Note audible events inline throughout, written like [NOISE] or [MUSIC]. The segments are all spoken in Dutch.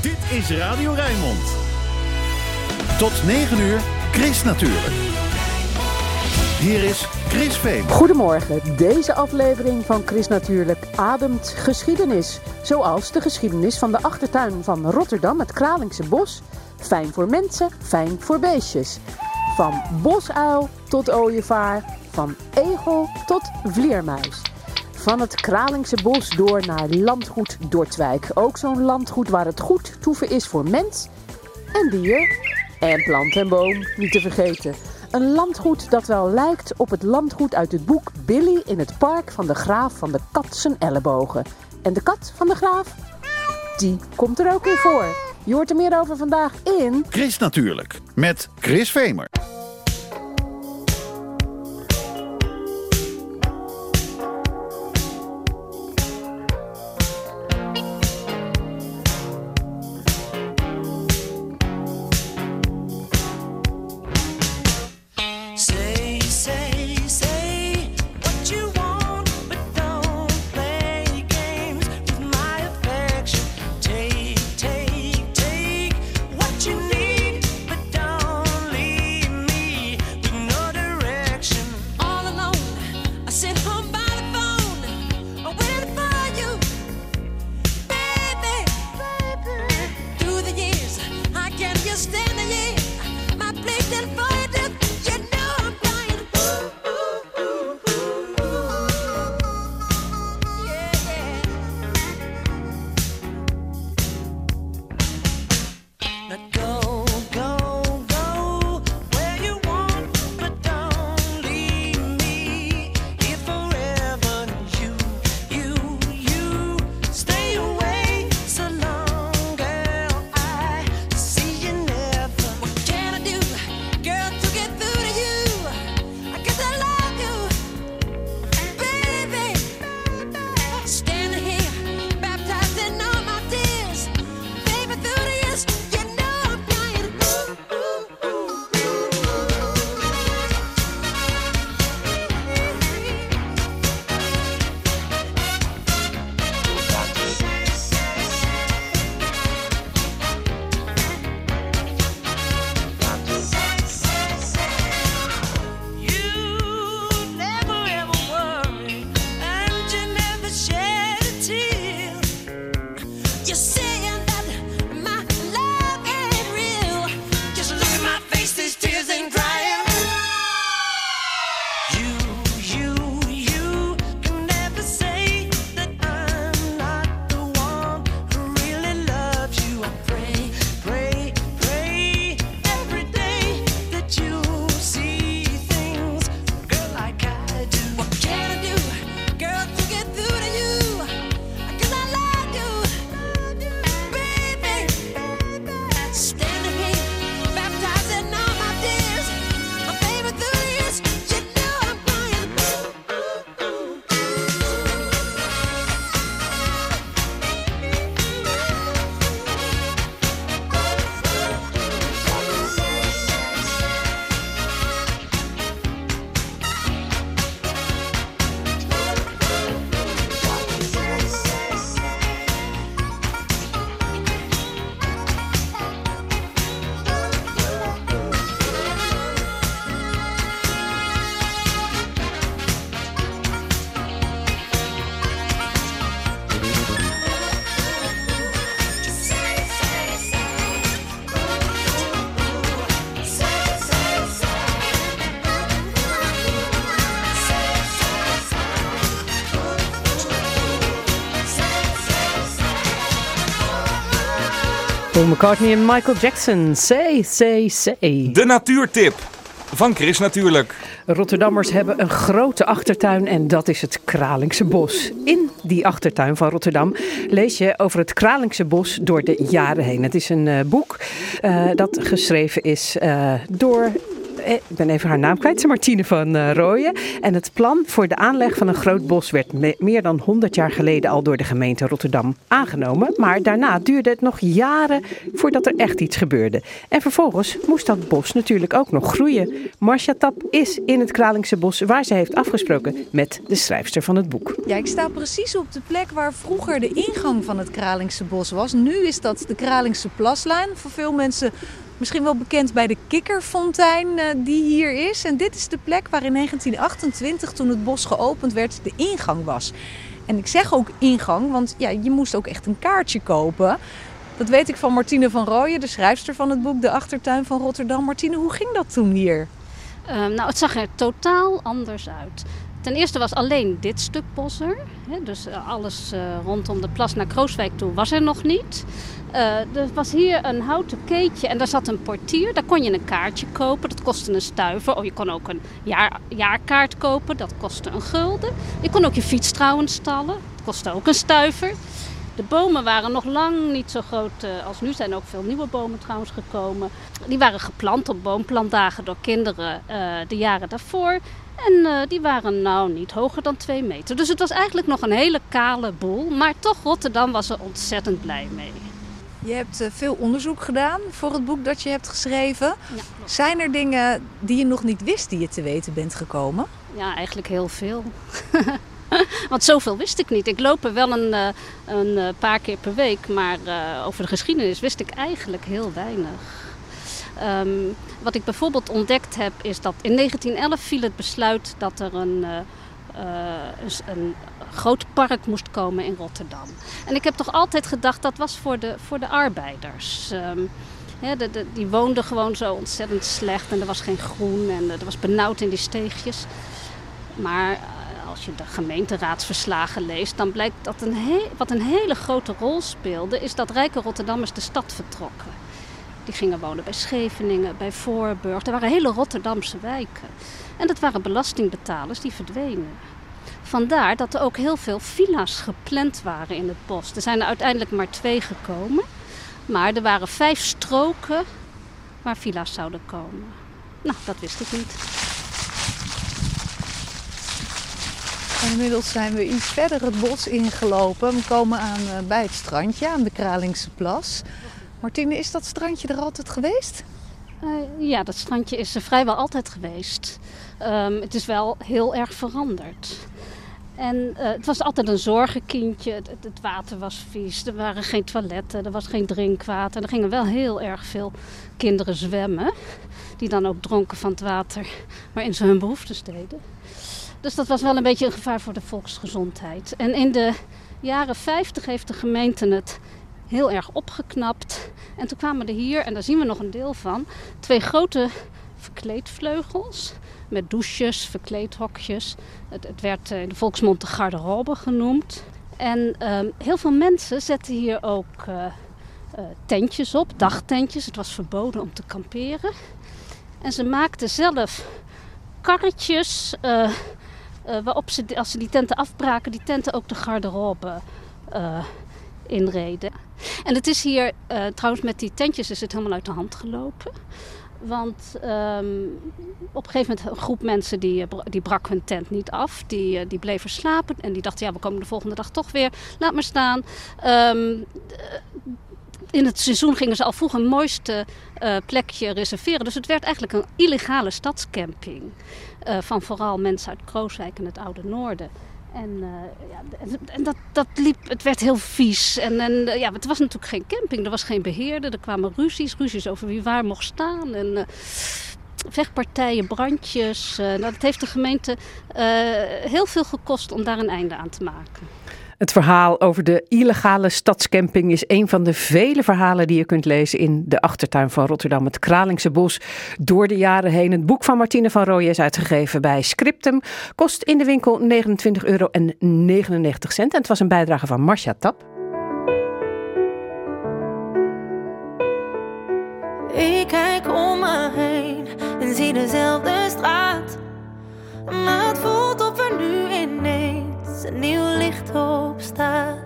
Dit is Radio Rijnmond. Tot 9 uur, Chris natuurlijk. Hier is Chris Veen. Goedemorgen. Deze aflevering van Chris Natuurlijk ademt geschiedenis. Zoals de geschiedenis van de achtertuin van Rotterdam, het Kralingse Bos. Fijn voor mensen, fijn voor beestjes. Van bosuil tot ooievaar, van egel tot vleermuis. Van het Kralingse Bos door naar landgoed Dortwijk. Ook zo'n landgoed waar het goed toeven is voor mens en dier. En plant en boom, niet te vergeten. Een landgoed dat wel lijkt op het landgoed uit het boek Billy in het park van de graaf van de kat zijn ellebogen. En de kat van de graaf, die komt er ook in voor. Je hoort er meer over vandaag in... Chris natuurlijk, met Chris Vemer. Paul McCartney en Michael Jackson. Say, say, say. De natuurtip van Chris natuurlijk. Rotterdammers hebben een grote achtertuin en dat is het Kralingse Bos. In die achtertuin van Rotterdam lees je over het Kralingse Bos door de jaren heen. Het is een eh, boek eh, dat geschreven is eh, door ik ben even haar naam kwijt, is Martine van uh, Rooyen. En het plan voor de aanleg van een groot bos werd me- meer dan 100 jaar geleden al door de gemeente Rotterdam aangenomen. Maar daarna duurde het nog jaren voordat er echt iets gebeurde. En vervolgens moest dat bos natuurlijk ook nog groeien. Marcia Tap is in het Kralingse bos waar ze heeft afgesproken met de schrijfster van het boek. Ja, ik sta precies op de plek waar vroeger de ingang van het Kralingse bos was. Nu is dat de Kralingse Plaslijn. Voor veel mensen misschien wel bekend bij de kikkerfontein eh, die hier is. En dit is de plek waar in 1928, toen het bos geopend werd, de ingang was. En ik zeg ook ingang, want ja, je moest ook echt een kaartje kopen. Dat weet ik van Martine van Rooyen, de schrijfster van het boek De Achtertuin van Rotterdam. Martine, hoe ging dat toen hier? Ehm, nou, het zag er totaal anders uit. Ten eerste was alleen dit stuk bos er. Hè, dus eh, alles eh, rondom de plas naar Krooswijk toe was er nog niet. Eh, er was hier een houten keetje en daar zat een portier. Daar kon je een kaartje kopen. Dat kostte een stuiver. Oh, je kon ook een jaar, jaarkaart kopen. Dat kostte een gulden. Je kon ook je fiets trouwens stallen. Dat kostte ook een stuiver. De bomen waren nog lang niet zo groot eh, als nu. Er zijn ook veel nieuwe bomen trouwens gekomen. Die waren geplant op boomplantdagen door kinderen eh, de jaren daarvoor. En eh, die waren nou niet hoger dan twee meter. Dus het was eigenlijk nog een hele kale boel. Maar toch, Rotterdam was er ontzettend blij mee. Je hebt veel onderzoek gedaan voor het boek dat je hebt geschreven. Ja. Zijn er dingen die je nog niet wist die je te weten bent gekomen? Ja, eigenlijk heel veel. [LAUGHS] [LAUGHS] Want zoveel wist ik niet. Ik loop er wel een, eh, een eh, paar keer per week, maar eh, over de geschiedenis wist ik eigenlijk heel weinig. Ehm, wat ik bijvoorbeeld ontdekt heb, is dat in 1911 viel het besluit dat er een, een groot park moest komen in Rotterdam. En ik heb toch altijd gedacht dat was voor de, voor de arbeiders. Ehm, die woonden gewoon zo ontzettend slecht en er was geen groen en er was benauwd in die steegjes. Maar als je de gemeenteraadsverslagen leest, dan blijkt dat een wat een hele grote rol speelde, is dat rijke Rotterdammers de stad vertrokken. Die gingen wonen bij Scheveningen, bij Voorburg. Er waren hele Rotterdamse wijken. En dat waren belastingbetalers die verdwenen. Vandaar dat er ook heel veel villa's gepland waren in het bos. Er zijn er uiteindelijk maar twee gekomen. Maar er waren vijf stroken waar villa's zouden komen. Nou, dat wist ik niet. Inmiddels zijn we iets verder het bos ingelopen. We komen aan eh, bij het strandje, aan de Kralingse Plas. Martine, is dat strandje er altijd geweest? Eh, ja, dat strandje is er vrijwel altijd geweest. Ehm, het is wel heel erg veranderd. En eh, het was altijd een zorgenkindje. Het, het- water was vies. Er waren geen toiletten. Er was geen drinkwater. Er gingen wel heel erg veel kinderen zwemmen. Die dan ook dronken van het water waarin ze hun behoeftes deden. Dus dat was wel een beetje een gevaar voor de volksgezondheid. En in de jaren 50 heeft de gemeente het heel erg opgeknapt. En toen kwamen er hier, en daar zien we nog een deel van, twee grote verkleedvleugels. Met douches, verkleedhokjes. Het, het werd eh, in de volksmond de garderobe genoemd. En ehm, heel veel mensen zetten hier ook eh, eh, tentjes op, dagtentjes. Het was verboden om te kamperen. En ze maakten zelf karretjes eh, waarop ze, als ze die tenten afbraken, die tenten ook de garderobe eh, inreden. En het is hier, eh, trouwens met die tentjes is het helemaal uit de hand gelopen. Want ehm, op een gegeven moment een groep mensen die, die brak hun tent niet af. Die, die bleven slapen en die dachten, ja we komen de volgende dag toch weer. Laat maar staan. Ehm, eh, in het seizoen gingen ze al vroeg een mooiste eh, plekje reserveren. Dus het werd eigenlijk een illegale stadscamping. eh, van vooral mensen uit Krooswijk en het Oude Noorden. En, eh, ja, en- dat, dat liep, het werd heel vies. En, en ja, het was natuurlijk geen camping, er was geen beheerder. Er kwamen ruzies, ruzies over wie waar mocht staan. En, eh, vechtpartijen, brandjes. nou, dat heeft de gemeente heel veel gekost om daar een einde aan te maken. Het verhaal over de illegale stadscamping is een van de vele verhalen die je kunt lezen in de achtertuin van Rotterdam, het Kralingse Bos, door de jaren heen. Het boek van Martine van Rooyen is uitgegeven bij Scriptum, kost in de winkel 29,99 euro en het was een bijdrage van Marcia Tap. Ik kijk om me heen en zie dezelfde straat. Maar het voelt of er nu een nieuw licht op staat.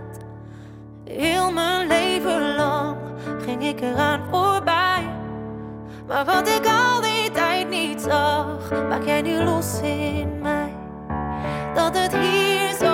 Heel mijn leven lang ging ik eraan voorbij. Maar wat ik al die tijd niet zag, maak jij nu los in mij. Dat het hier zo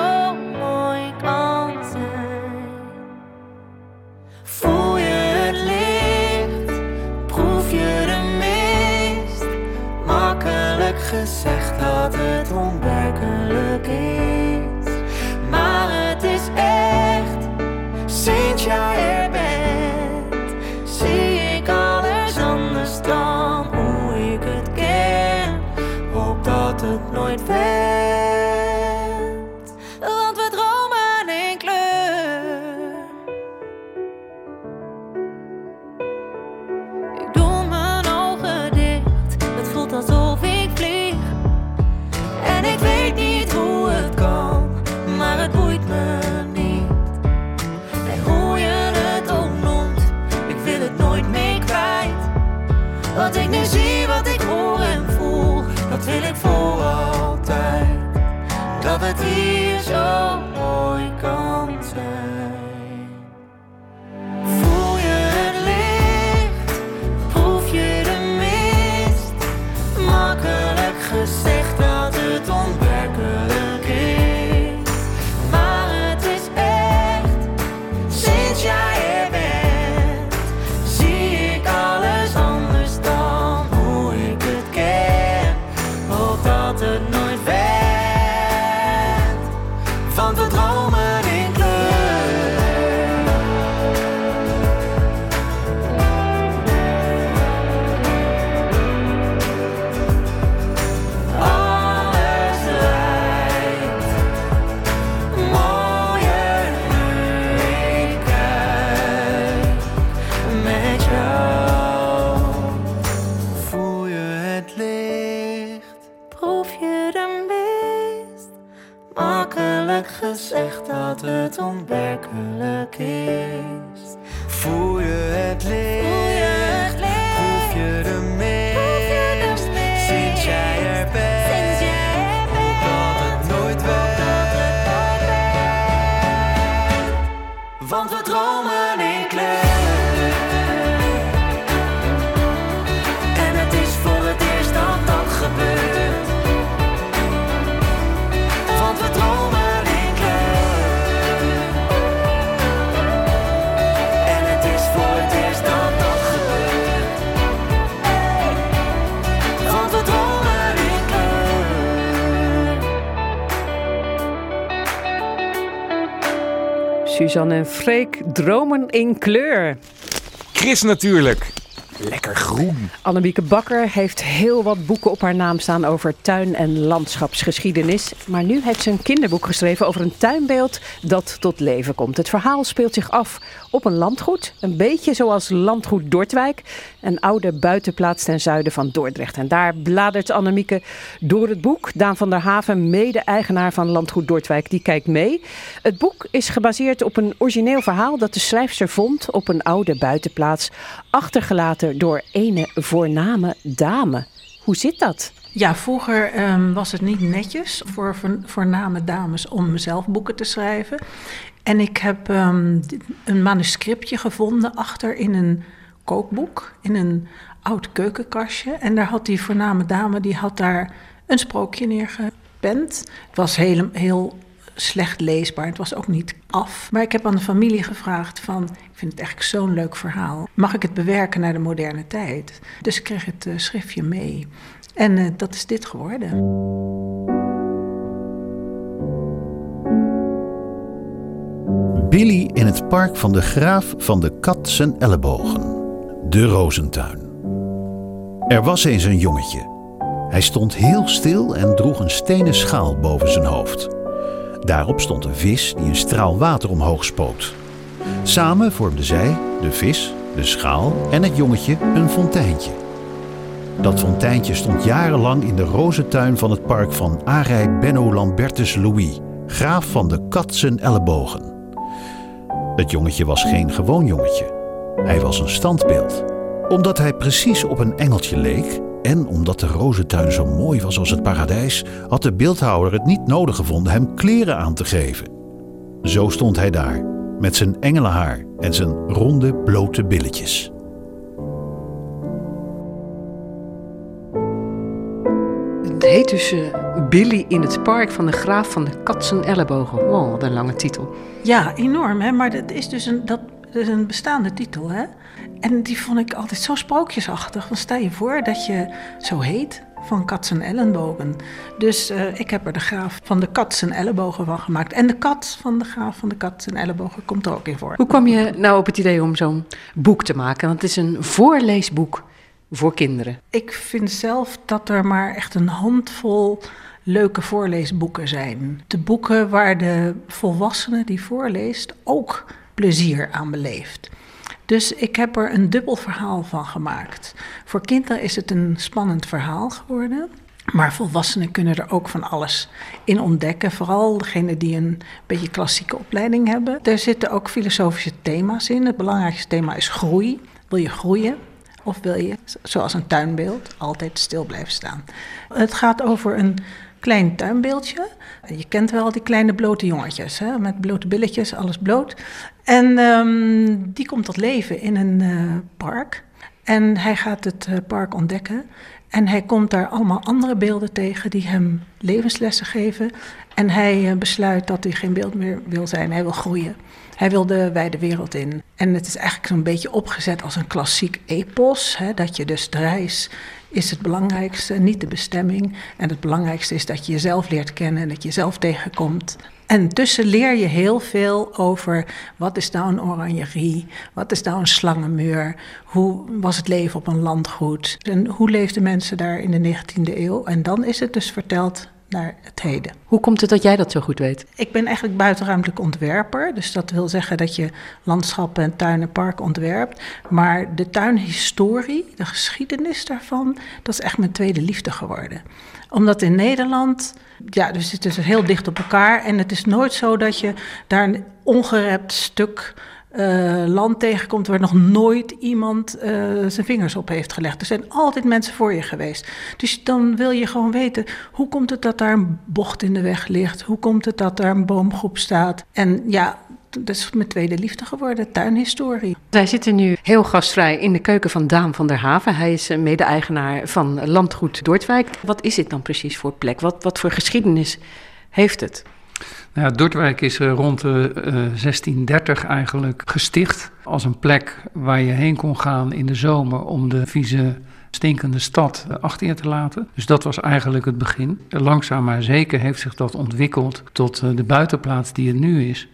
Suzanne en Freek dromen in kleur. Chris natuurlijk. Groen. Annemieke Bakker heeft heel wat boeken op haar naam staan over tuin- en landschapsgeschiedenis. Maar nu heeft ze een kinderboek geschreven over een tuinbeeld dat tot leven komt. Het verhaal speelt zich af op een landgoed. Een beetje zoals landgoed Dordtwijk. Een oude buitenplaats ten zuiden van Dordrecht. En daar bladert Annemieke door het boek. Daan van der Haven, mede-eigenaar van landgoed Dordtwijk, die kijkt mee. Het boek is gebaseerd op een origineel verhaal dat de schrijfster vond op een oude buitenplaats. Achtergelaten door voorname dame. Hoe zit dat? Ja, vroeger ehm, was het niet netjes voor voor- voorname dames om zelf boeken te schrijven. En ik heb ehm, een manuscriptje gevonden achter in een kookboek, in een oud keukenkastje. En daar had die voorname dame, die had daar een sprookje neergepend. Het was heel, heel slecht leesbaar, het was ook niet af. Maar ik heb aan de familie gevraagd van, ik vind het eigenlijk zo'n leuk verhaal. Mag ik het bewerken naar de moderne tijd? Dus ik kreeg het eh, schriftje mee. En eh, dat is dit geworden. Billy in het park van de graaf van de kat zijn ellebogen. De Rozentuin. Er was eens een jongetje. Hij stond heel stil en droeg een stenen schaal boven zijn hoofd. Daarop stond een vis die een straal water omhoog spoot. Samen vormden zij, de vis, de schaal en het jongetje, een fonteintje. Dat fonteintje stond jarenlang in de rozentuin van het park van Arij Benno Lambertus Louis, graaf van de kat zijn ellebogen. Het jongetje was geen gewoon jongetje. Hij was een standbeeld. Omdat hij precies op een engeltje leek en omdat de rozentuin zo mooi was als het paradijs, had de beeldhouwer het niet nodig gevonden hem kleren aan te geven. Zo stond hij daar, met zijn engelenhaar en zijn ronde blote billetjes. Het heet dus eh, Billy in het park van de graaf van de katsen ellebogen. Wow, wat een lange titel. Ja, enorm, hè? maar dat is dus een, dat is een bestaande titel. Hè? En die vond ik altijd zo sprookjesachtig. Want stel je voor dat je zo heet, van Katsen Ellenbogen. Dus eh, ik heb er de graaf van de Katsen Ellebogen van gemaakt. En de kat van de graaf van de Katsen Ellebogen komt er ook in voor. Hoe kwam je nou op het idee om zo'n boek te maken? Want het is een voorleesboek voor kinderen. Ik vind zelf dat er maar echt een handvol leuke voorleesboeken zijn. De boeken waar de volwassene die voorleest ook plezier aan beleeft. Dus ik heb er een dubbel verhaal van gemaakt. Voor kinderen is het een spannend verhaal geworden. Maar volwassenen kunnen er ook van alles in ontdekken. Vooral degenen die een beetje klassieke opleiding hebben. Er zitten ook filosofische thema's in. Het belangrijkste thema is groei. Wil je groeien? Of wil je, zoals een tuinbeeld, altijd stil blijven staan? Het gaat over een klein tuinbeeldje. Je kent wel die kleine blote jongetjes, hè? met blote billetjes, alles bloot. En um, die komt tot leven in een uh, park. En hij gaat het uh, park ontdekken. En hij komt daar allemaal andere beelden tegen die hem levenslessen geven. En hij uh, besluit dat hij geen beeld meer wil zijn, hij wil groeien. Hij wil de wijde wereld in. En het is eigenlijk zo'n beetje opgezet als een klassiek epos. Hè, dat je dus de reis is het belangrijkste, niet de bestemming. En het belangrijkste is dat je jezelf leert kennen en dat je jezelf tegenkomt. En tussen leer je heel veel over wat is nou een oranjerie, wat is nou een slangenmuur, hoe was het leven op een landgoed en hoe leefden mensen daar in de 19e eeuw. En dan is het dus verteld naar het heden. Hoe komt het dat jij dat zo goed weet? Ik ben eigenlijk buitenruimtelijk ontwerper. Dus dat wil zeggen dat je landschappen en tuinen en parken ontwerpt. Maar de tuinhistorie, de geschiedenis daarvan, dat is echt mijn tweede liefde geworden. Omdat in Nederland, ja, dus het is heel dicht op elkaar. En het is nooit zo dat je daar een ongerept stuk uh, land tegenkomt waar nog nooit iemand uh, zijn vingers op heeft gelegd. Er zijn altijd mensen voor je geweest. Dus dan wil je gewoon weten, hoe komt het dat daar een bocht in de weg ligt? Hoe komt het dat daar een boomgroep staat? En ja, dat is mijn tweede liefde geworden, tuinhistorie. Wij zitten nu heel gastvrij in de keuken van Daan van der Haven. Hij is mede-eigenaar van Landgoed Dordtwijk. Wat is dit dan precies voor plek? Wat, wat voor geschiedenis heeft het? Nou, Dordtwijk is rond de uh, 1630 eigenlijk gesticht als een plek waar je heen kon gaan in de zomer om de vieze stinkende stad achter je te laten. Dus dat was eigenlijk het begin. Langzaam maar zeker heeft zich dat ontwikkeld tot de buitenplaats die het nu is.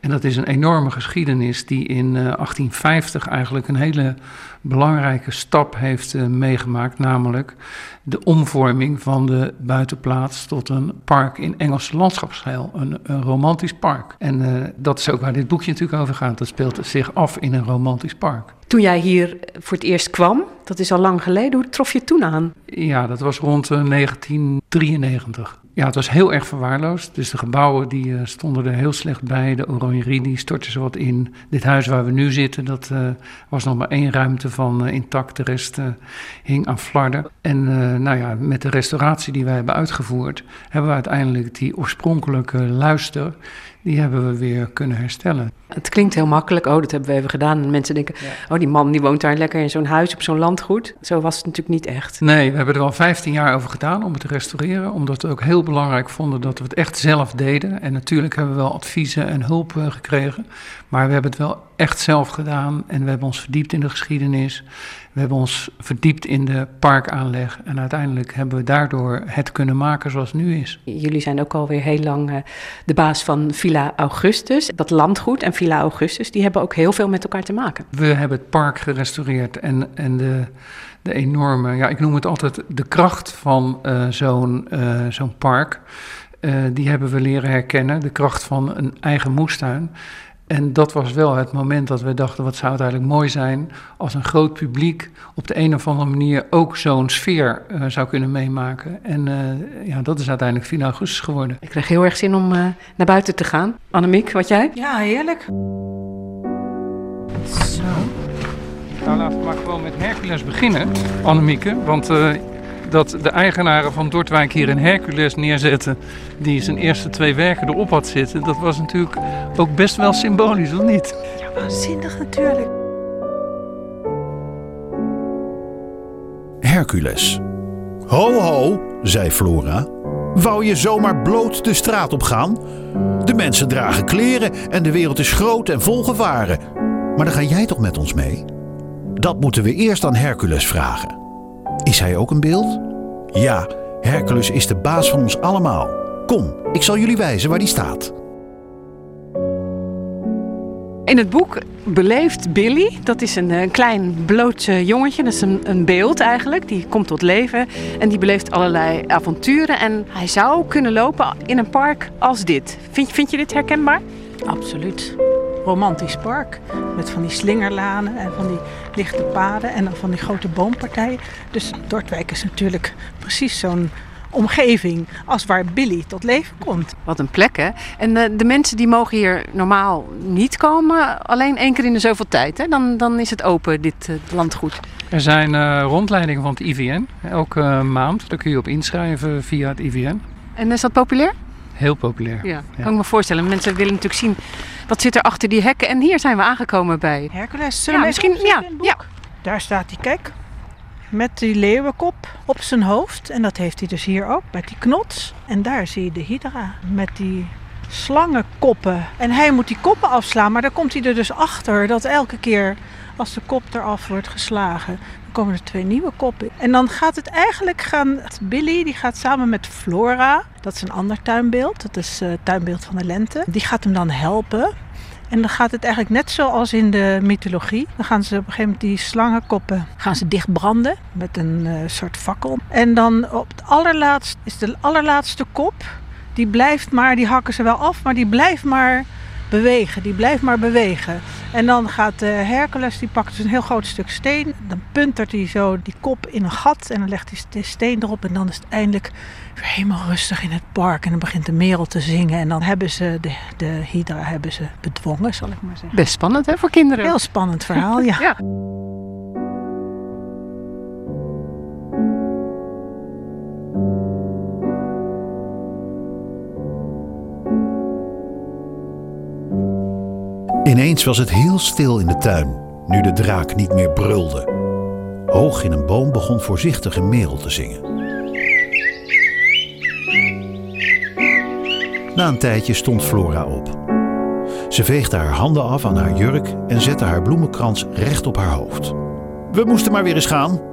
En dat is een enorme geschiedenis die in uh, 1850 eigenlijk een hele belangrijke stap heeft uh, meegemaakt, namelijk de omvorming van de buitenplaats tot een park in Engelse landschapsstijl, een, een romantisch park. En uh, dat is ook waar dit boekje natuurlijk over gaat. Dat speelt zich af in een romantisch park. Toen jij hier voor het eerst kwam, dat is al lang geleden, hoe trof je het toen aan? Ja, dat was rond uh, 1993. Ja, het was heel erg verwaarloosd. Dus de gebouwen die uh, stonden er heel slecht bij. De oranjerie die stortte ze wat in. Dit huis waar we nu zitten, dat uh, was nog maar één ruimte van uh, intact. De rest hing aan flarden. En nou ja, met de restauratie die wij hebben uitgevoerd, hebben we uiteindelijk die oorspronkelijke luister, die hebben we weer kunnen herstellen. Het klinkt heel makkelijk. Oh, dat hebben we even gedaan. En mensen denken, ja. oh, die man die woont daar lekker in zo'n huis op zo'n landgoed. Zo was het natuurlijk niet echt. Nee, we hebben er al 15 jaar over gedaan om het te restaureren. Omdat we ook heel belangrijk vonden dat we het echt zelf deden. En natuurlijk hebben we wel adviezen en hulp uh, gekregen. Maar we hebben het wel echt zelf gedaan. En we hebben ons verdiept in de geschiedenis. We hebben ons verdiept in de parkaanleg. En uiteindelijk hebben we daardoor het kunnen maken zoals het nu is. Jullie zijn ook alweer heel lang uh, de baas van Villa Augustus. Dat landgoed en Villa Augustus, die hebben ook heel veel met elkaar te maken. We hebben het park gerestaureerd en, en de, de enorme, ja, ik noem het altijd de kracht van uh, zo'n uh, zo'n park. Uh, die hebben we leren herkennen, de kracht van een eigen moestuin. En dat was wel het moment dat we dachten, wat zou het eigenlijk mooi zijn als een groot publiek op de een of andere manier ook zo'n sfeer uh, zou kunnen meemaken. En uh, ja, dat is uiteindelijk 4 augustus geworden. Ik kreeg heel erg zin om uh, naar buiten te gaan. Annemiek, wat jij? Ja, heerlijk. Zo. Nou, laten we maar gewoon met Hercules beginnen, Annemieke, want dat de eigenaren van Dordtwijk hier een Hercules neerzetten die zijn eerste twee werken erop had zitten, dat was natuurlijk ook best wel symbolisch, of niet? Ja, waanzinnig natuurlijk. Hercules. Ho ho, zei Flora. Wou je zomaar bloot de straat op gaan? De mensen dragen kleren en de wereld is groot en vol gevaren. Maar dan ga jij toch met ons mee? Dat moeten we eerst aan Hercules vragen. Is hij ook een beeld? Ja, Hercules is de baas van ons allemaal. Kom, ik zal jullie wijzen waar die staat. In het boek beleeft Billy, dat is een, eh, klein bloot eh, jongetje, dat is een, een beeld eigenlijk, die komt tot leven en die beleeft allerlei avonturen. En hij zou kunnen lopen in een park als dit. Vind, vind je dit herkenbaar? Absoluut. Romantisch park. Met van die slingerlanen en van die lichte paden en dan van die grote boompartijen. Dus Dordtwijk is natuurlijk precies zo'n omgeving als waar Billy tot leven komt. Wat een plek hè. En eh, de mensen die mogen hier normaal niet komen, alleen één keer in de zoveel tijd. Hè? Dan, dan is het open, dit eh, landgoed. Er zijn eh, rondleidingen van het IVN, elke eh, maand. Daar kun je op inschrijven via het IVN. En is dat populair? Heel populair. Ja, kan ik me voorstellen. Mensen willen natuurlijk zien wat zit er achter die hekken. En hier zijn we aangekomen bij. Hercules, Ja, misschien, ja, ja. Daar staat hij, kijk. Met die leeuwenkop op zijn hoofd. En dat heeft hij dus hier ook, met die knots. En daar zie je de hydra met die slangenkoppen. En hij moet die koppen afslaan, maar dan komt hij er dus achter dat elke keer als de kop eraf wordt geslagen, dan komen er twee nieuwe koppen. En dan gaat het eigenlijk gaan, Billy die gaat samen met Flora, dat is een ander tuinbeeld, dat is eh, het tuinbeeld van de lente, die gaat hem dan helpen. En dan gaat het eigenlijk net zoals in de mythologie. Dan gaan ze op een gegeven moment die slangenkoppen gaan ze dicht branden met een eh, soort fakkel. En dan op het allerlaatst is de allerlaatste kop. Die blijft maar, die hakken ze wel af, maar die blijft maar bewegen. Die blijft maar bewegen. En dan gaat eh, Hercules, die pakt dus een heel groot stuk steen. Dan puntert hij zo die kop in een gat en dan legt hij de steen erop. En dan is het eindelijk weer helemaal rustig in het park. En dan begint de merel te zingen. En dan hebben ze de, de hydra hebben ze bedwongen, zal ik maar zeggen. Best spannend hè, voor kinderen. Heel spannend verhaal, ja. [LAUGHS] Ja. Ineens was het heel stil in de tuin, nu de draak niet meer brulde. Hoog in een boom begon voorzichtig een merel te zingen. Na een tijdje stond Flora op. Ze veegde haar handen af aan haar jurk en zette haar bloemenkrans recht op haar hoofd. We moesten maar weer eens gaan.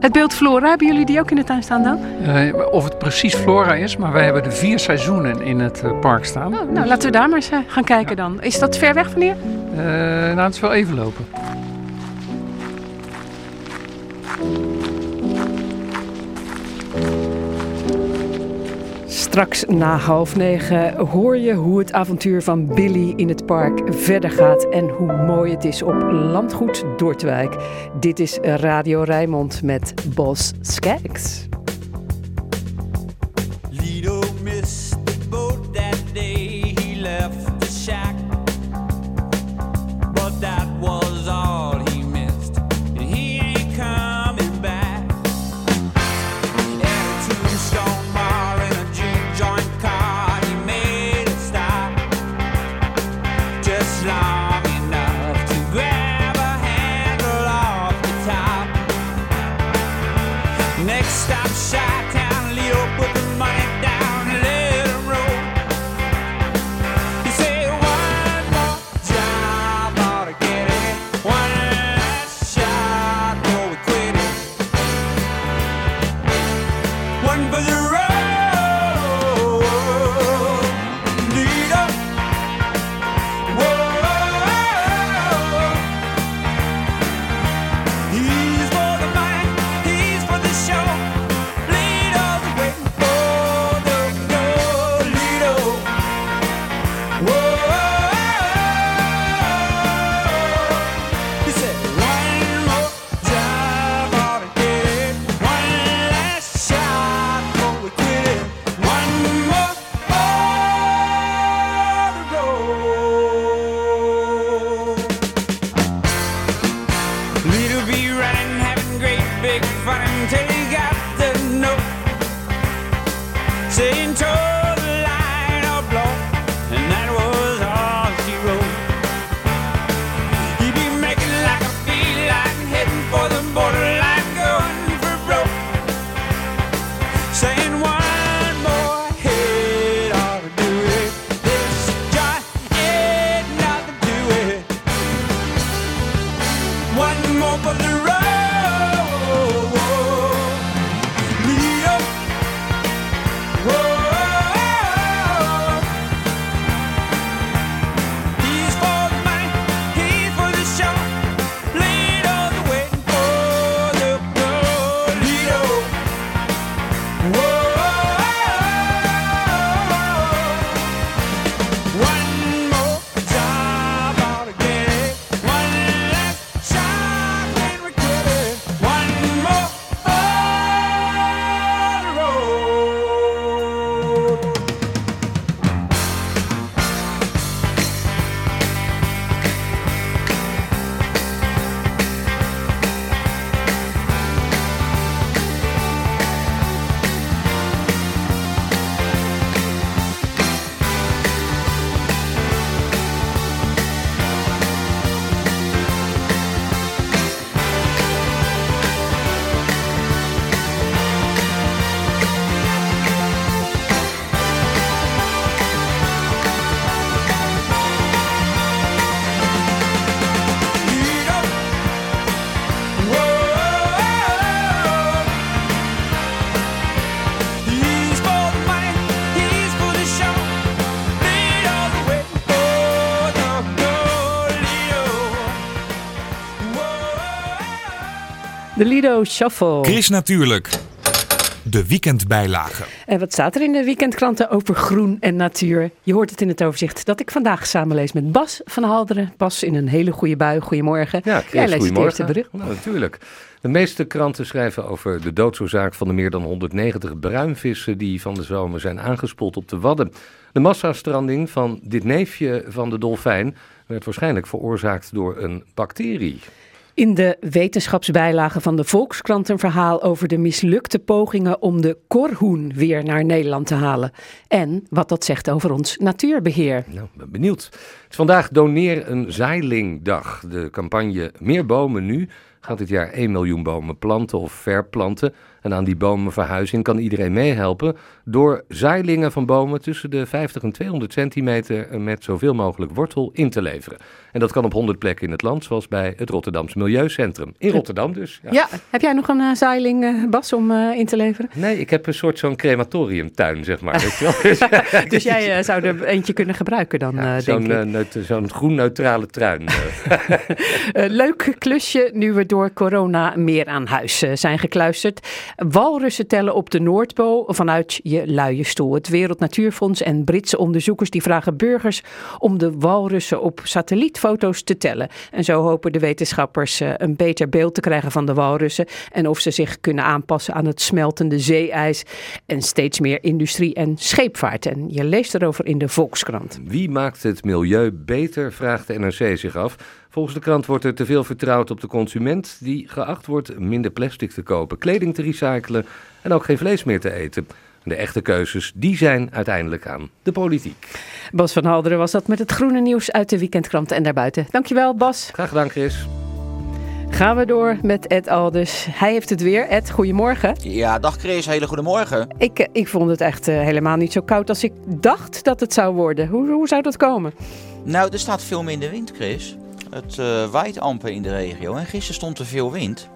Het beeld Flora, hebben jullie die ook in de tuin staan dan? Eh, of het precies Flora is, maar wij hebben de vier seizoenen in het eh, park staan. Oh, nou, laten we daar maar eens eh, gaan kijken dan. Is dat ver weg van hier? Nou, het is wel even lopen. Straks na half negen hoor je hoe het avontuur van Billy in het park verder gaat en hoe mooi het is op landgoed Dordtwijk. Dit is Radio Rijnmond met Bos Skaggs. De Lido Shuffle. Chris natuurlijk. De weekendbijlage. En wat staat er in de weekendkranten over groen en natuur? Je hoort het in het overzicht dat ik vandaag samenlees met Bas van Halderen. Bas in een hele goede bui. Goedemorgen. Ja, Chris, Jij leest het goedemorgen. eerste bericht. Nou, natuurlijk. De meeste kranten schrijven over de doodsoorzaak van de meer dan 190 bruinvissen die van de zomer zijn aangespoeld op de Wadden. De massastranding van dit neefje van de dolfijn werd waarschijnlijk veroorzaakt door een bacterie. In de wetenschapsbijlage van de Volkskrant een verhaal over de mislukte pogingen om de korhoen weer naar Nederland te halen. En wat dat zegt over ons natuurbeheer. Nou, ben benieuwd. Is vandaag Doneer een Zeilingdag. De campagne Meer bomen nu gaat dit jaar 1 miljoen bomen planten of verplanten. En aan die bomenverhuizing kan iedereen meehelpen door zeilingen van bomen tussen de 50 en 200 centimeter met zoveel mogelijk wortel in te leveren. En dat kan op 100 plekken in het land, zoals bij het Rotterdams Milieucentrum. In Rotterdam dus. Ja. Ja, heb jij nog een eh, zeiling, eh, Bas, om eh, in te leveren? Nee, ik heb een soort zo'n crematoriumtuin, zeg maar. weet je wel. [LAUGHS] [LAUGHS] Dus jij eh, zou er eentje kunnen gebruiken dan, Ja, eh, zo'n, denk ik. eh, zo'n groen-neutrale tuin. eh. [LAUGHS] Eh, leuk klusje nu we door corona meer aan huis eh, zijn gekluisterd. Walrussen tellen op de Noordpool vanuit je luie stoel. Het Wereld Natuurfonds en Britse onderzoekers die vragen burgers om de walrussen op satellietfoto's te tellen. En zo hopen de wetenschappers eh, een beter beeld te krijgen van de walrussen en of ze zich kunnen aanpassen aan het smeltende zeeijs en steeds meer industrie en scheepvaart. En je leest erover in de Volkskrant. Wie maakt het milieu beter, vraagt de NRC zich af. Volgens de krant wordt er te veel vertrouwd op de consument, die geacht wordt minder plastic te kopen, kleding te recyclen en ook geen vlees meer te eten. De echte keuzes, die zijn uiteindelijk aan de politiek. Bas van Halderen was dat met het groene nieuws uit de weekendkrant en daarbuiten. Dankjewel Bas. Graag gedaan, Chris. Gaan we door met Ed Aldus. Hij heeft het weer. Ed, goedemorgen. Ja, dag Chris, hele goede morgen. Ik, eh, ik vond het echt eh, helemaal niet zo koud als ik dacht dat het zou worden. Hoe, hoe zou dat komen? Nou, er staat veel minder wind, Chris. Het eh, waait amper in de regio en gisteren stond er veel wind.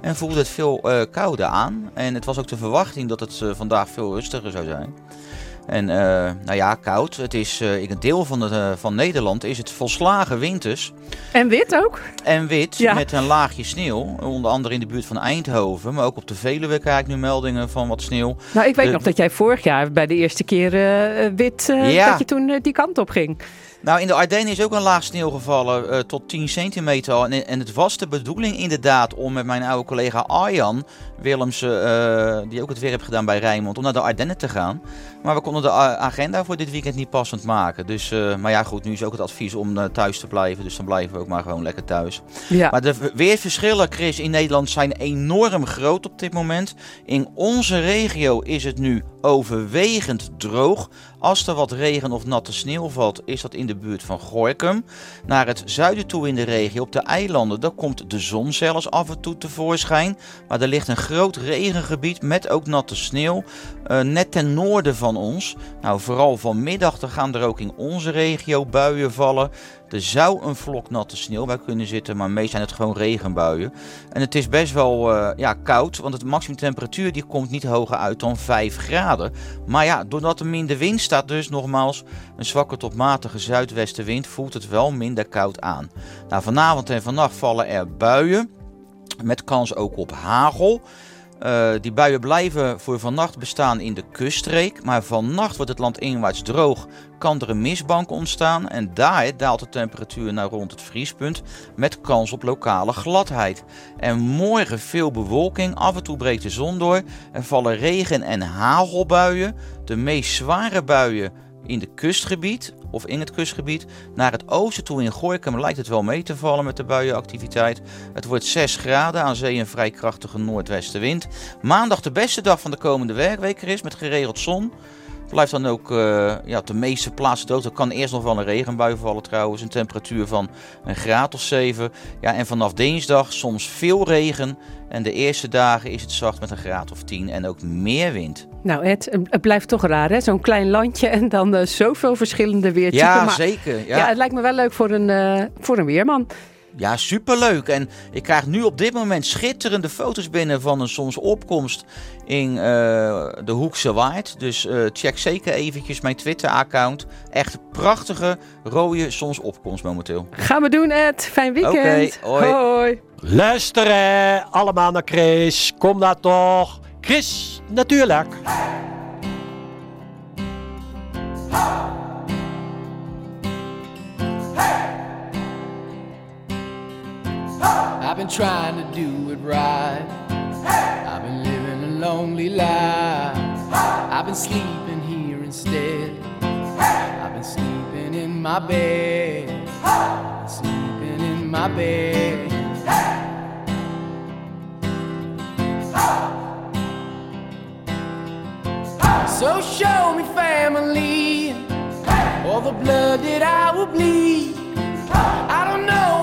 En voelde het veel eh, kouder aan. En het was ook de verwachting dat het eh, vandaag veel rustiger zou zijn. En nou ja, koud. Het is in een deel van, de, van Nederland is het volslagen winters. En wit ook? En wit, Ja. met een laagje sneeuw. Onder andere in de buurt van Eindhoven. Maar ook op de Veluwe krijg ik nu meldingen van wat sneeuw. Nou, ik weet De- nog dat jij vorig jaar bij de eerste keer wit, Ja. dat je toen die kant op ging. Nou, in de Ardennen is ook een laag sneeuw gevallen, eh, tot 10 centimeter. En, en het was de bedoeling inderdaad om met mijn oude collega Arjan Willemsen, eh, die ook het werk heeft gedaan bij Rijnmond, om naar de Ardennen te gaan. Maar we konden de agenda voor dit weekend niet passend maken. Dus, eh, maar ja, goed, nu is ook het advies om eh, thuis te blijven. Dus dan blijven we ook maar gewoon lekker thuis. Ja. Maar de weerverschillen, Chris, in Nederland zijn enorm groot op dit moment. In onze regio is het nu overwegend droog. Als er wat regen of natte sneeuw valt, is dat in de buurt van Gorkum. Naar het zuiden toe in de regio, op de eilanden, daar komt de zon zelfs af en toe tevoorschijn. Maar er ligt een groot regengebied met ook natte sneeuw, eh, net ten noorden van ons. Nou, vooral vanmiddag gaan er ook in onze regio buien vallen. Er zou een vlok natte sneeuw bij kunnen zitten, maar meest zijn het gewoon regenbuien. En het is best wel eh, ja, koud, want de maximumtemperatuur die komt niet hoger uit dan 5 graden. Maar ja, doordat er minder wind staat, dus nogmaals een zwakke tot matige zuidwestenwind, voelt het wel minder koud aan. Nou, vanavond en vannacht vallen er buien, met kans ook op hagel. Eh, die buien blijven voor vannacht bestaan in de kuststreek, maar vannacht wordt het land inwaarts droog, kan er een mistbank ontstaan en daar daalt de temperatuur naar rond het vriespunt met kans op lokale gladheid. En morgen veel bewolking, af en toe breekt de zon door, er vallen regen- en hagelbuien, de meest zware buien in de kustgebied of in het kustgebied. Naar het oosten toe in Gorkum lijkt het wel mee te vallen met de buienactiviteit. Het wordt 6 graden, aan zee een vrij krachtige noordwestenwind. Maandag de beste dag van de komende werkweek er is met geregeld zon. Blijft dan ook eh, ja, op de meeste plaatsen droog. Er kan eerst nog wel een regenbui vallen trouwens. Een temperatuur van een graad of 7. Ja, en vanaf dinsdag soms veel regen. En de eerste dagen is het zacht met een graad of 10 en ook meer wind. Nou Ed, het blijft toch raar hè? Zo'n klein landje en dan eh, zoveel verschillende weertypen. Ja, Maar- zeker. Ja. Ja. het lijkt me wel leuk voor een, eh, voor een weerman. Ja, superleuk. En ik krijg nu op dit moment schitterende foto's binnen van een zonsopkomst in eh, de Hoekse Waard. Dus eh, check zeker eventjes mijn Twitter-account. Echt prachtige rode zonsopkomst momenteel. Gaan we doen, Ed. Fijn weekend. Oké, hoi. hoi. Luisteren allemaal naar Chris. Kom daar toch. Chris, natuurlijk. I've been trying to do it right. I've been living a lonely life. I've been sleeping here instead. I've been sleeping in my bed. Sleeping in my bed. So show me family, all the blood that I will bleed. I don't know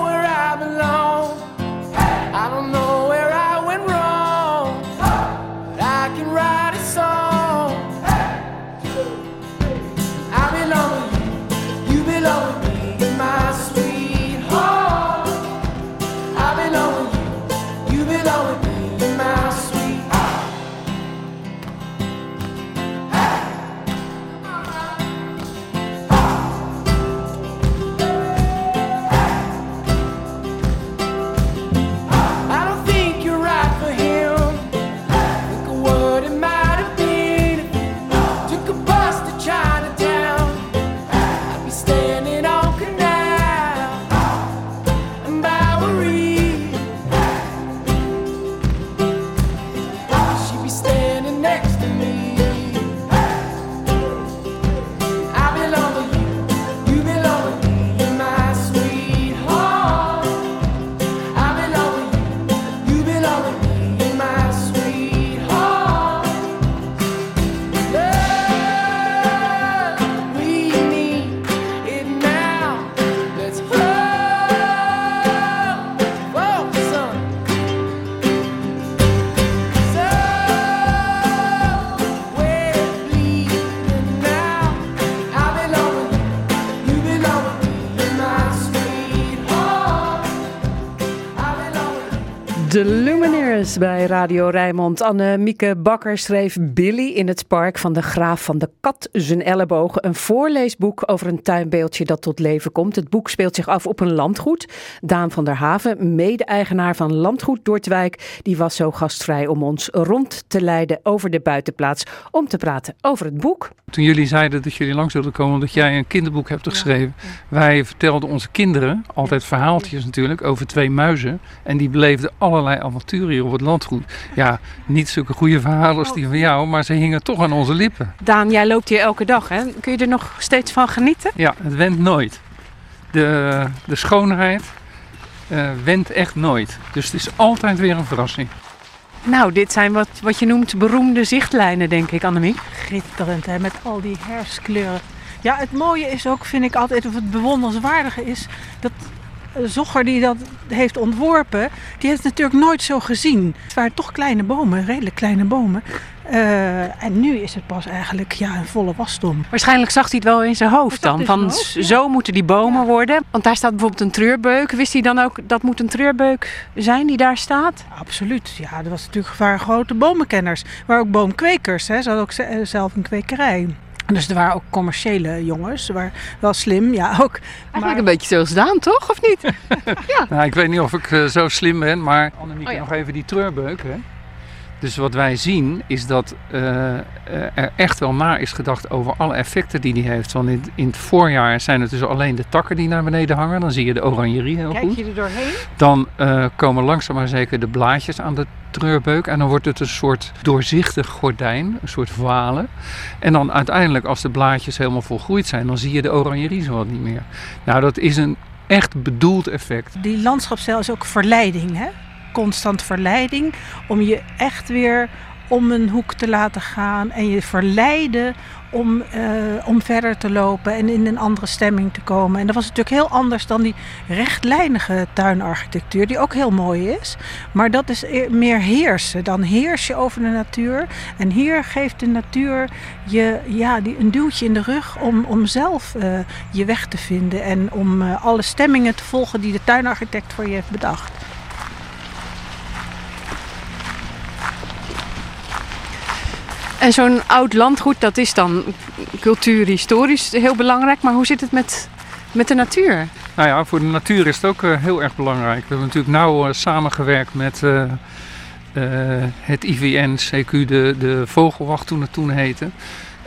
delicious. Bij Radio Rijnmond. Anne-Mieke Bakker schreef Billy in het park van de graaf van de kat zijn ellebogen. Een voorleesboek over een tuinbeeldje dat tot leven komt. Het boek speelt zich af op een landgoed. Daan van der Haven, mede-eigenaar van Landgoed Dordtwijk, die was zo gastvrij om ons rond te leiden over de buitenplaats om te praten over het boek. Toen jullie zeiden dat jullie langs wilden komen omdat jij een kinderboek hebt geschreven. Wij vertelden onze kinderen, altijd verhaaltjes natuurlijk, over twee muizen. En die beleefden allerlei avonturen hier op het landgoed. Ja, niet zulke goede verhalen als die van jou, maar ze hingen toch aan onze lippen. Daan, jij loopt hier elke dag, hè? Kun je er nog steeds van genieten? Ja, het went nooit. De, de schoonheid eh went echt nooit. Dus het is altijd weer een verrassing. Nou, dit zijn wat, wat je noemt beroemde zichtlijnen, denk ik, Annemiek. Schitterend, hè, met al die herfstkleuren. Ja, het mooie is ook, vind ik altijd, of het bewonderenswaardige is, dat Zogger die dat heeft ontworpen, die heeft het natuurlijk nooit zo gezien. Het waren toch kleine bomen, redelijk kleine bomen. Eh, en nu is het pas eigenlijk ja, een volle wasdom. Waarschijnlijk zag hij het wel in zijn hoofd dan. Van zijn hoofd, ja. zo moeten die bomen worden. Want daar staat bijvoorbeeld een treurbeuk. Wist hij dan ook dat moet een treurbeuk zijn die daar staat? Absoluut. Ja, dat was natuurlijk waren grote bomenkenners. Maar ook boomkwekers. Hè. Ze hadden ook eh, zelf een kwekerij. Dus er waren ook commerciële jongens. Ze waren wel slim, ja ook. Eigenlijk een beetje zoals Daan, toch? Of niet? [LAUGHS] Nou, ik weet niet of ik eh, zo slim ben, maar Annemieke, Oh ja. nog even die treurbeuk. Hè? Dus wat wij zien is dat eh, eh, er echt wel na is gedacht over alle effecten die die heeft. Want in, in het voorjaar zijn het dus alleen de takken die naar beneden hangen. Dan zie je de oranjerie heel Kijk goed. je er doorheen? Dan eh, komen langzaam maar zeker de blaadjes aan de treurbeuk. En dan wordt het een soort doorzichtig gordijn, een soort voile. En dan uiteindelijk, als de blaadjes helemaal volgroeid zijn, dan zie je de oranjerie zo wat niet meer. Nou, dat is een echt bedoeld effect. Die landschapsstijl is ook verleiding, hè? Constant verleiding om je echt weer om een hoek te laten gaan en je verleiden om, eh, om verder te lopen en in een andere stemming te komen. En dat was natuurlijk heel anders dan die rechtlijnige tuinarchitectuur, die ook heel mooi is. Maar dat is e- meer heersen. Dan heers je over de natuur. En hier geeft de natuur je ja, die, een duwtje in de rug om, om zelf eh, je weg te vinden. En om eh, alle stemmingen te volgen die de tuinarchitect voor je heeft bedacht. En zo'n oud landgoed, dat is dan cultuurhistorisch heel belangrijk. Maar hoe zit het met, met de natuur? Nou ja, voor de natuur is het ook eh, heel erg belangrijk. We hebben natuurlijk nauw eh, samengewerkt met eh, het IVN, CQ, de, de Vogelwacht toen het toen heette.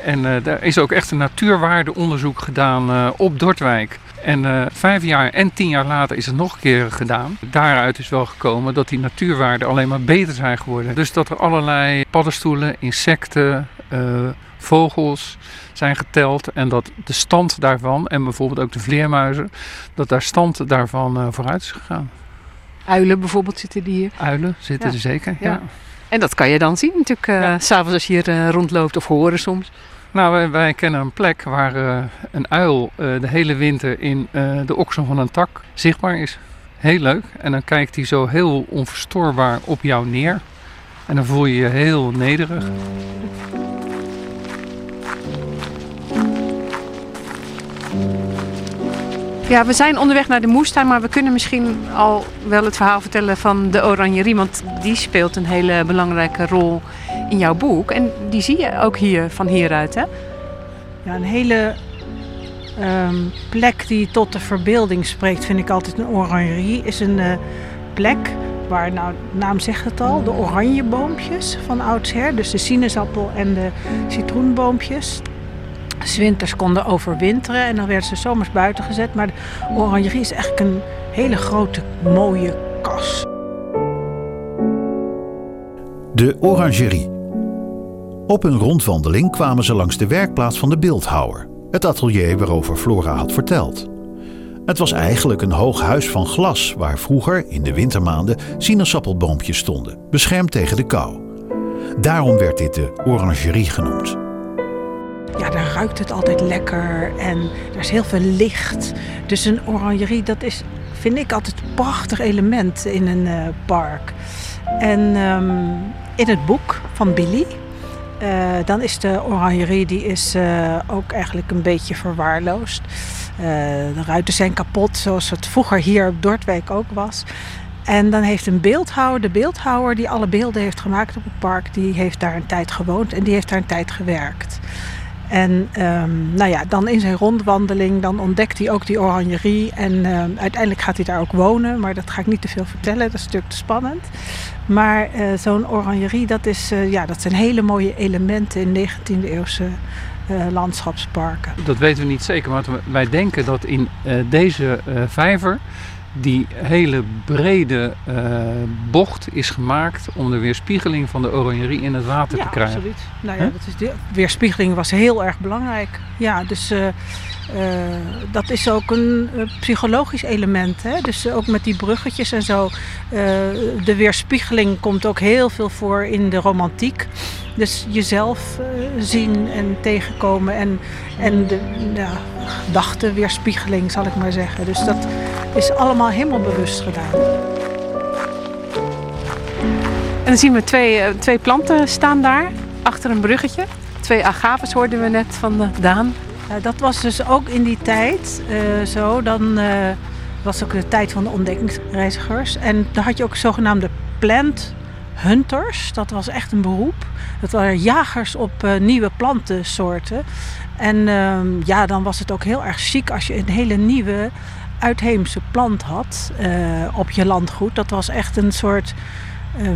En eh, daar is ook echt een natuurwaardeonderzoek gedaan op Dordwijk. En eh, vijf jaar en tien jaar later is het nog een keer gedaan. Daaruit is wel gekomen dat die natuurwaarden alleen maar beter zijn geworden. Dus dat er allerlei paddenstoelen, insecten, eh, vogels zijn geteld. En dat de stand daarvan, en bijvoorbeeld ook de vleermuizen, dat daar stand daarvan eh, vooruit is gegaan. Uilen bijvoorbeeld zitten die hier. Uilen zitten Ja. er zeker, ja. En dat kan je dan zien natuurlijk, s s'avonds als je hier rondloopt of horen soms. Nou, wij, kennen een plek waar eh, een uil eh, de hele winter in eh, de oksel van een tak zichtbaar is. Heel leuk. En dan kijkt hij zo heel onverstoorbaar op jou neer. En dan voel je je heel nederig. Ja, we zijn onderweg naar de moestuin, maar we kunnen misschien al wel het verhaal vertellen van de oranjerie. Want die speelt een hele belangrijke rol in jouw boek. En die zie je ook hier van hieruit, hè? Ja, een hele ehm, plek die tot de verbeelding spreekt, vind ik altijd een oranjerie. Is een eh, plek waar, nou, de naam zegt het al, de oranjeboompjes van oudsher. Dus de sinaasappel en de citroenboompjes. 's winters konden overwinteren en dan werden ze zomers buiten gezet. Maar de oranjerie is eigenlijk een hele grote, mooie kas. De orangerie. Op een rondwandeling kwamen ze langs de werkplaats van de beeldhouwer, het atelier waarover Flora had verteld. Het was eigenlijk een hoog huis van glas waar vroeger in de wintermaanden sinaasappelboompjes stonden, beschermd tegen de kou. Daarom werd dit de orangerie genoemd. Ja, daar ruikt het altijd lekker en er is heel veel licht. Dus een oranjerie, dat is, vind ik altijd een prachtig element in een eh, park. En ehm, in het boek van Billy, eh, dan is de oranjerie die is, eh, ook eigenlijk een beetje verwaarloosd. Eh, de ruiten zijn kapot, zoals het vroeger hier op Dordwijk ook was. En dan heeft een beeldhouwer, de beeldhouwer die alle beelden heeft gemaakt op het park, die heeft daar een tijd gewoond en die heeft daar een tijd gewerkt. En ehm, nou ja, dan in zijn rondwandeling, dan ontdekt hij ook die oranjerie. En ehm, uiteindelijk gaat hij daar ook wonen, maar dat ga ik niet te veel vertellen, dat is natuurlijk te spannend. Maar eh, zo'n oranjerie, dat, is, eh, ja, dat zijn hele mooie elementen in 19e eeuwse eh, landschapsparken. Dat weten we niet zeker, maar wij denken dat in deze vijver die hele brede bocht is gemaakt om de weerspiegeling van de oranjerie in het water ja, te krijgen. absoluut. Nou ja, dat is de weerspiegeling was heel erg belangrijk. Ja, dus dat is ook een eh, psychologisch element. Hè? Dus eh, ook met die bruggetjes en zo. Eh, de weerspiegeling komt ook heel veel voor in de romantiek. Dus jezelf eh, zien en tegenkomen en, en de ja, gedachtenweerspiegeling, zal ik maar zeggen. Dus dat is allemaal helemaal bewust gedaan. En dan zien we twee, eh, twee planten staan daar, achter een bruggetje. Twee agaves hoorden we net van eh, Daan. Eh, dat was dus ook in die tijd eh, zo. Dan eh, was ook de tijd van de ontdekkingsreizigers. En dan had je ook zogenaamde plant hunters. Dat was echt een beroep. Dat waren jagers op nieuwe plantensoorten. En ehm, ja, dan was het ook heel erg chic als je een hele nieuwe uitheemse plant had op je landgoed. Dat was echt een soort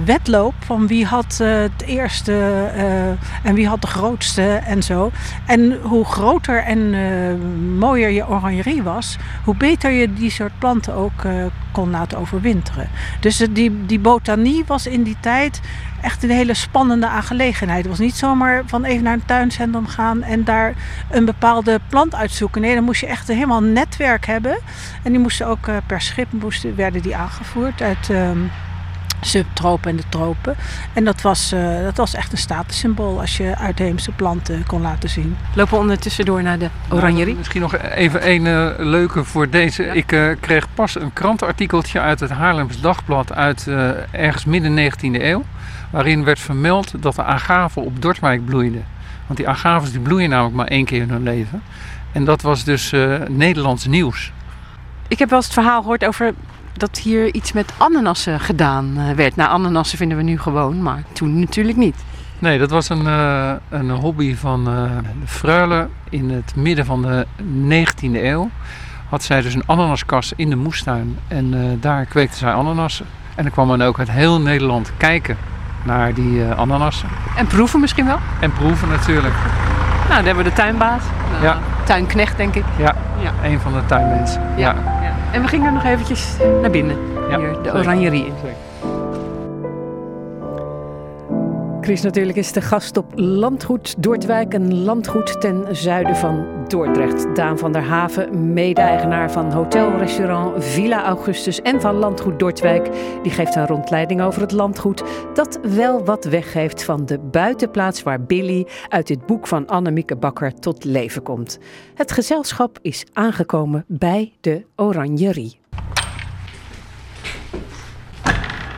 wedloop van wie had eh, het eerste eh, en wie had de grootste en zo. En hoe groter en eh, mooier je oranjerie was, hoe beter je die soort planten ook eh, kon laten overwinteren. Dus eh, die, die botanie was in die tijd echt een hele spannende aangelegenheid. Het was niet zomaar van even naar een tuincentrum gaan en daar een bepaalde plant uitzoeken. Nee, dan moest je echt een helemaal netwerk hebben. En die moesten ook eh, per schip moesten, werden die aangevoerd uit... ehm, subtropen en de tropen. En dat was, eh, dat was echt een statussymbool als je uitheemse planten kon laten zien. Lopen we ondertussen door naar de oranjerie. Nou, misschien nog even een eh, leuke voor deze. Ik eh, kreeg pas een krantenartikeltje uit het Haarlems Dagblad uit eh, ergens midden 19e eeuw. Waarin werd vermeld dat de agaven op Dortwijk bloeiden. Want die agaves die bloeien namelijk maar één keer in hun leven. En dat was dus eh, Nederlands nieuws. Ik heb wel eens het verhaal gehoord over dat hier iets met ananassen gedaan eh, werd. Nou, ananassen vinden we nu gewoon, maar toen natuurlijk niet. Nee, dat was een, eh, een hobby van eh, de freule in het midden van de 19e eeuw. Had zij dus een ananaskas in de moestuin en daar kweekte zij ananassen. En dan kwam men ook uit heel Nederland kijken naar die ananassen. En proeven misschien wel? En proeven natuurlijk. Nou, dan hebben we de tuinbaas. Ja. Tuinknecht, denk ik. Ja, Ja. een van de tuinmensen. Ja. En we gingen nog eventjes naar binnen. Ja, Hier, de oranjerie in. Chris natuurlijk is de gast op Landgoed Dordwijk, een landgoed ten zuiden van Dordrecht. Daan van der Haven, mede-eigenaar van hotel-restaurant Villa Augustus en van Landgoed Dordwijk, die geeft een rondleiding over het landgoed dat wel wat weggeeft van de buitenplaats waar Billy uit het boek van Annemieke Bakker tot leven komt. Het gezelschap is aangekomen bij de Oranjerie.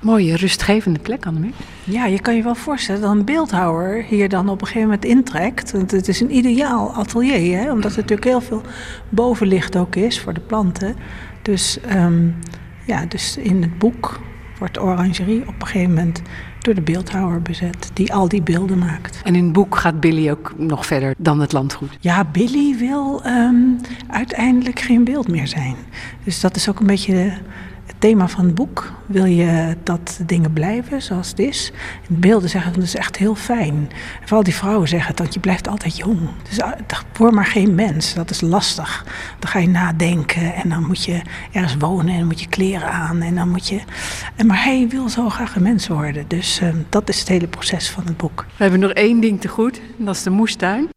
Mooie rustgevende plek, Annemie. Ja, je kan je wel voorstellen dat een beeldhouwer hier dan op een gegeven moment intrekt. Want het is een ideaal atelier, hè? omdat er natuurlijk heel veel bovenlicht ook is voor de planten. Dus, ehm, ja, dus in het boek wordt de orangerie op een gegeven moment door de beeldhouwer bezet, die al die beelden maakt. En in het boek gaat Billy ook nog verder dan het landgoed. Ja, Billy wil ehm, uiteindelijk geen beeld meer zijn. Dus dat is ook een beetje de- thema van het boek. Wil je dat dingen blijven zoals het is? En beelden zeggen dat is echt heel fijn. En vooral die vrouwen zeggen dat je blijft altijd jong. Dus ah, word maar geen mens, dat is lastig. Dan ga je nadenken en dan moet je ergens wonen en dan moet je kleren aan. En dan moet je... en maar hij wil zo graag een mens worden. Dus ehm, dat is het hele proces van het boek. We hebben nog één ding te goed, en dat is de moestuin.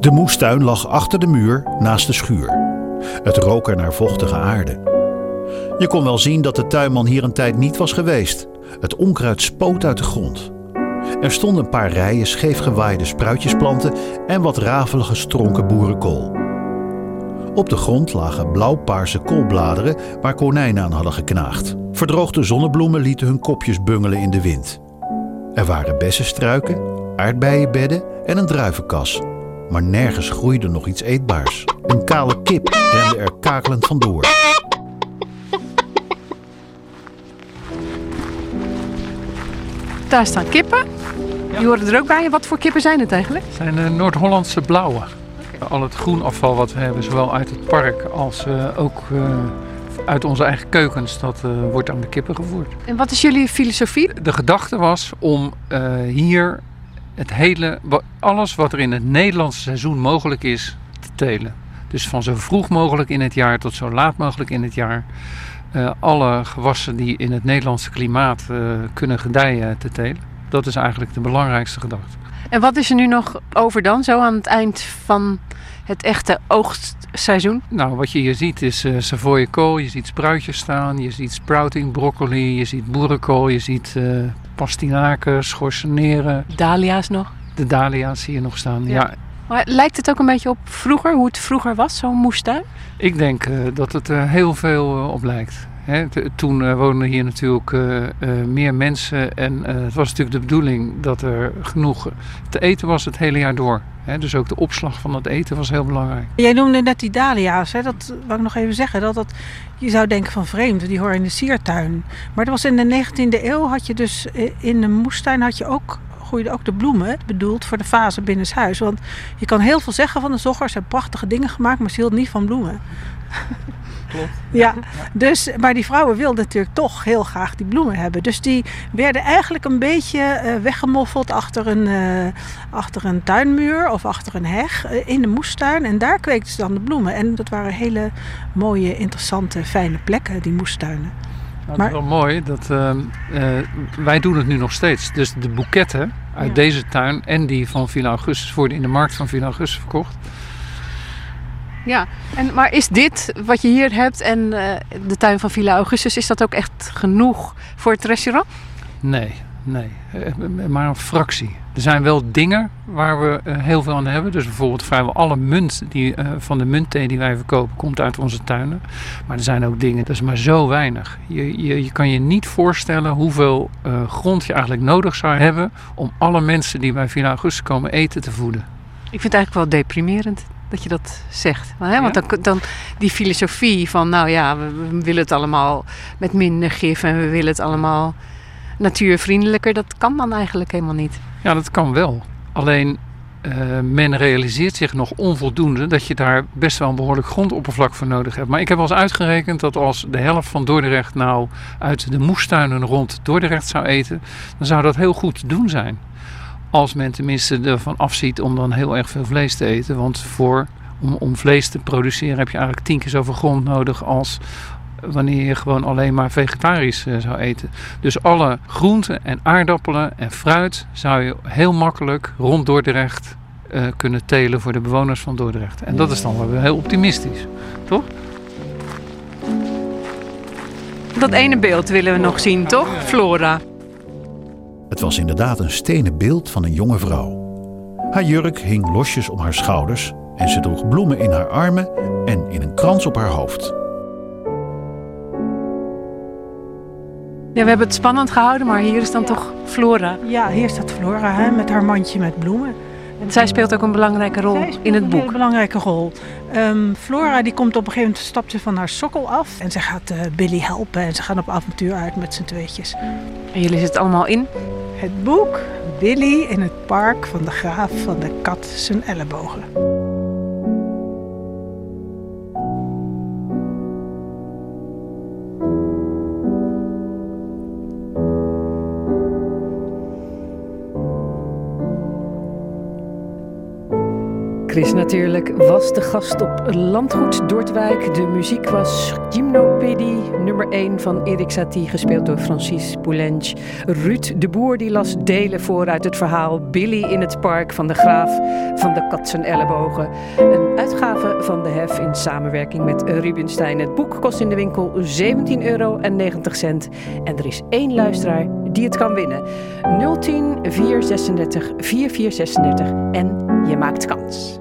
De moestuin lag achter de muur naast de schuur. Het rook er naar vochtige aarde. Je kon wel zien dat de tuinman hier een tijd niet was geweest. Het onkruid spoot uit de grond. Er stonden een paar rijen scheef gewaaide spruitjesplanten en wat rafelige stronken boerenkool. Op de grond lagen blauw-paarse koolbladeren waar konijnen aan hadden geknaagd. Verdroogde zonnebloemen lieten hun kopjes bungelen in de wind. Er waren bessenstruiken, aardbeienbedden en een druivenkas. Maar nergens groeide nog iets eetbaars. Een kale kip rende er kakelend vandoor. Daar staan kippen. Die horen er ook bij. Wat voor kippen zijn het eigenlijk? Het zijn de Noord-Hollandse blauwe. Al het groenafval wat we hebben, zowel uit het park als eh, ook eh, uit onze eigen keukens, dat eh, wordt aan de kippen gevoerd. En wat is jullie filosofie? De gedachte was om eh, hier het hele, alles wat er in het Nederlandse seizoen mogelijk is, te telen. Dus van zo vroeg mogelijk in het jaar tot zo laat mogelijk in het jaar. eh, alle gewassen die in het Nederlandse klimaat eh, kunnen gedijen te telen. Dat is eigenlijk de belangrijkste gedachte. En wat is er nu nog over dan, zo aan het eind van het echte oogstseizoen? Nou, wat je hier ziet is Savoye kool, je ziet spruitjes staan, je ziet sprouting, broccoli, je ziet boerenkool, je ziet pastinaken, schorseneren. Dahlia's nog? De dahlia's zie je nog staan, ja. Maar lijkt het ook een beetje op vroeger, hoe het vroeger was, zo'n moestuin? Ik denk eh, dat het er heel veel eh, op lijkt. Toen eh, woonden hier natuurlijk eh, eh, meer mensen en het was natuurlijk de bedoeling dat er genoeg te eten was het hele jaar door. Dus ook de opslag van het eten was heel belangrijk. Jij noemde net die dahlia's, hè? dat wou ik nog even zeggen. Dat dat, je zou denken van vreemd, die horen in de siertuin. Maar dat was in de 19e eeuw, had je dus in de moestuin had je ook, groeiden ook de bloemen, bedoeld voor de fase binnenshuis. Want je kan heel veel zeggen van de zoggers, ze hebben prachtige dingen gemaakt, maar ze hield niet van bloemen. [LAUGHS] Klopt. Ja, dus, maar die vrouwen wilden natuurlijk toch heel graag die bloemen hebben. Dus die werden eigenlijk een beetje eh, weggemoffeld achter een, eh, achter een tuinmuur of achter een heg eh, in de moestuin. En daar kweekten ze dan de bloemen. En dat waren hele mooie, interessante, fijne plekken, die moestuinen. Nou, het is wel mooi dat ehm, eh, wij doen het nu nog steeds. Dus de boeketten uit Ja. deze tuin en die van Villa Augustus worden in de markt van Villa Augustus verkocht. Ja, en, maar is dit wat je hier hebt en eh, de tuin van Villa Augustus, is dat ook echt genoeg voor het restaurant? Nee, nee, eh, maar een fractie. Er zijn wel dingen waar we eh, heel veel aan hebben. Dus bijvoorbeeld vrijwel alle munt die, van de muntthee die wij verkopen komt uit onze tuinen. Maar er zijn ook dingen, dat is maar zo weinig. Je, je, je kan je niet voorstellen hoeveel grond je eigenlijk nodig zou hebben om alle mensen die bij Villa Augustus komen eten te voeden. Ik vind het eigenlijk wel deprimerend dat je dat zegt. Hè, Want dan, dan die filosofie van, nou ja, we, we willen het allemaal met minder gif en we willen het allemaal natuurvriendelijker. Dat kan dan eigenlijk helemaal niet. Ja, dat kan wel. Alleen eh, men realiseert zich nog onvoldoende dat je daar best wel een behoorlijk grondoppervlak voor nodig hebt. Maar ik heb al eens uitgerekend dat als de helft van Dordrecht nou uit de moestuinen rond Dordrecht zou eten, dan zou dat heel goed te doen zijn. Als men tenminste ervan afziet om dan heel erg veel vlees te eten. Want voor, om, om vlees te produceren heb je eigenlijk tien keer zoveel grond nodig als wanneer je gewoon alleen maar vegetarisch eh, zou eten. Dus alle groenten en aardappelen en fruit zou je heel makkelijk rond Dordrecht eh, kunnen telen voor de bewoners van Dordrecht. En dat is dan wel heel optimistisch, toch? Dat ene beeld willen we nog zien, toch? Flora. Het was inderdaad een stenen beeld van een jonge vrouw. Haar jurk hing losjes om haar schouders en ze droeg bloemen in haar armen en in een krans op haar hoofd. Ja, we hebben het spannend gehouden, maar hier is dan toch Flora. Ja, hier staat Flora hè, met haar mandje met bloemen. Zij speelt ook een belangrijke rol in het Een boek. hele belangrijke rol. Ehm, Flora die komt op een gegeven moment stapt ze van haar sokkel af en ze gaat eh, Billy helpen en ze gaan op avontuur uit met z'n tweetjes. En jullie zitten allemaal in? Het boek Billy in het park van de graaf van de kat zijn ellebogen. Chris natuurlijk was de gast op Landgoed Dordwijk. De muziek was Gymnopedie nummer 1 van Erik Satie, gespeeld door Francis Poulenc. Ruud de Boer die las delen voor uit het verhaal Billy in het park van de graaf van de Katsen Ellebogen. Een uitgave van de Hef in samenwerking met Rubenstein. Het boek kost in de winkel 17,90 euro en er is één luisteraar die het kan winnen. 010 436 4436 en je maakt kans.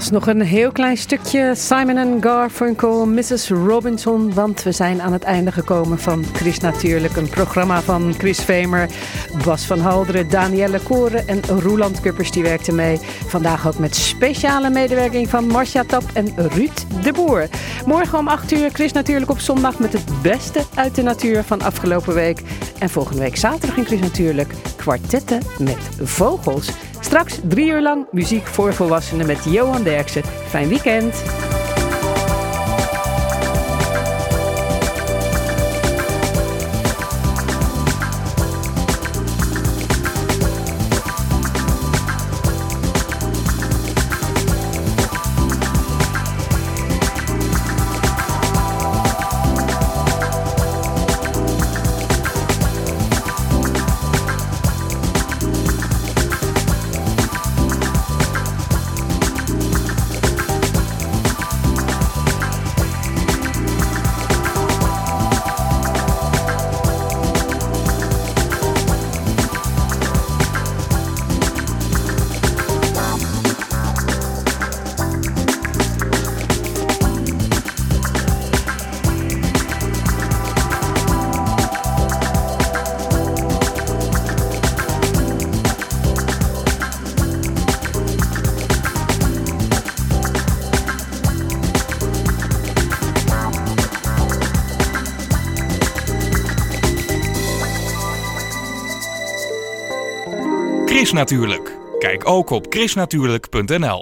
Was nog een heel klein stukje Simon Garfunkel, Mrs. Robinson. Want we zijn aan het einde gekomen van Chris Natuurlijk. Een programma van Chris Vemer, Bas van Halderen, Danielle Koren en Roeland Kuppers. Die werkten mee. Vandaag ook met speciale medewerking van Marcia Tap en Ruud de Boer. Morgen om 8 uur Chris Natuurlijk op zondag met het beste uit de natuur van afgelopen week. En volgende week zaterdag in Chris Natuurlijk kwartetten met vogels. Straks drie uur lang muziek voor volwassenen met Johan Derksen. Fijn weekend! Chris Natuurlijk. Kijk ook op chrisnatuurlijk.nl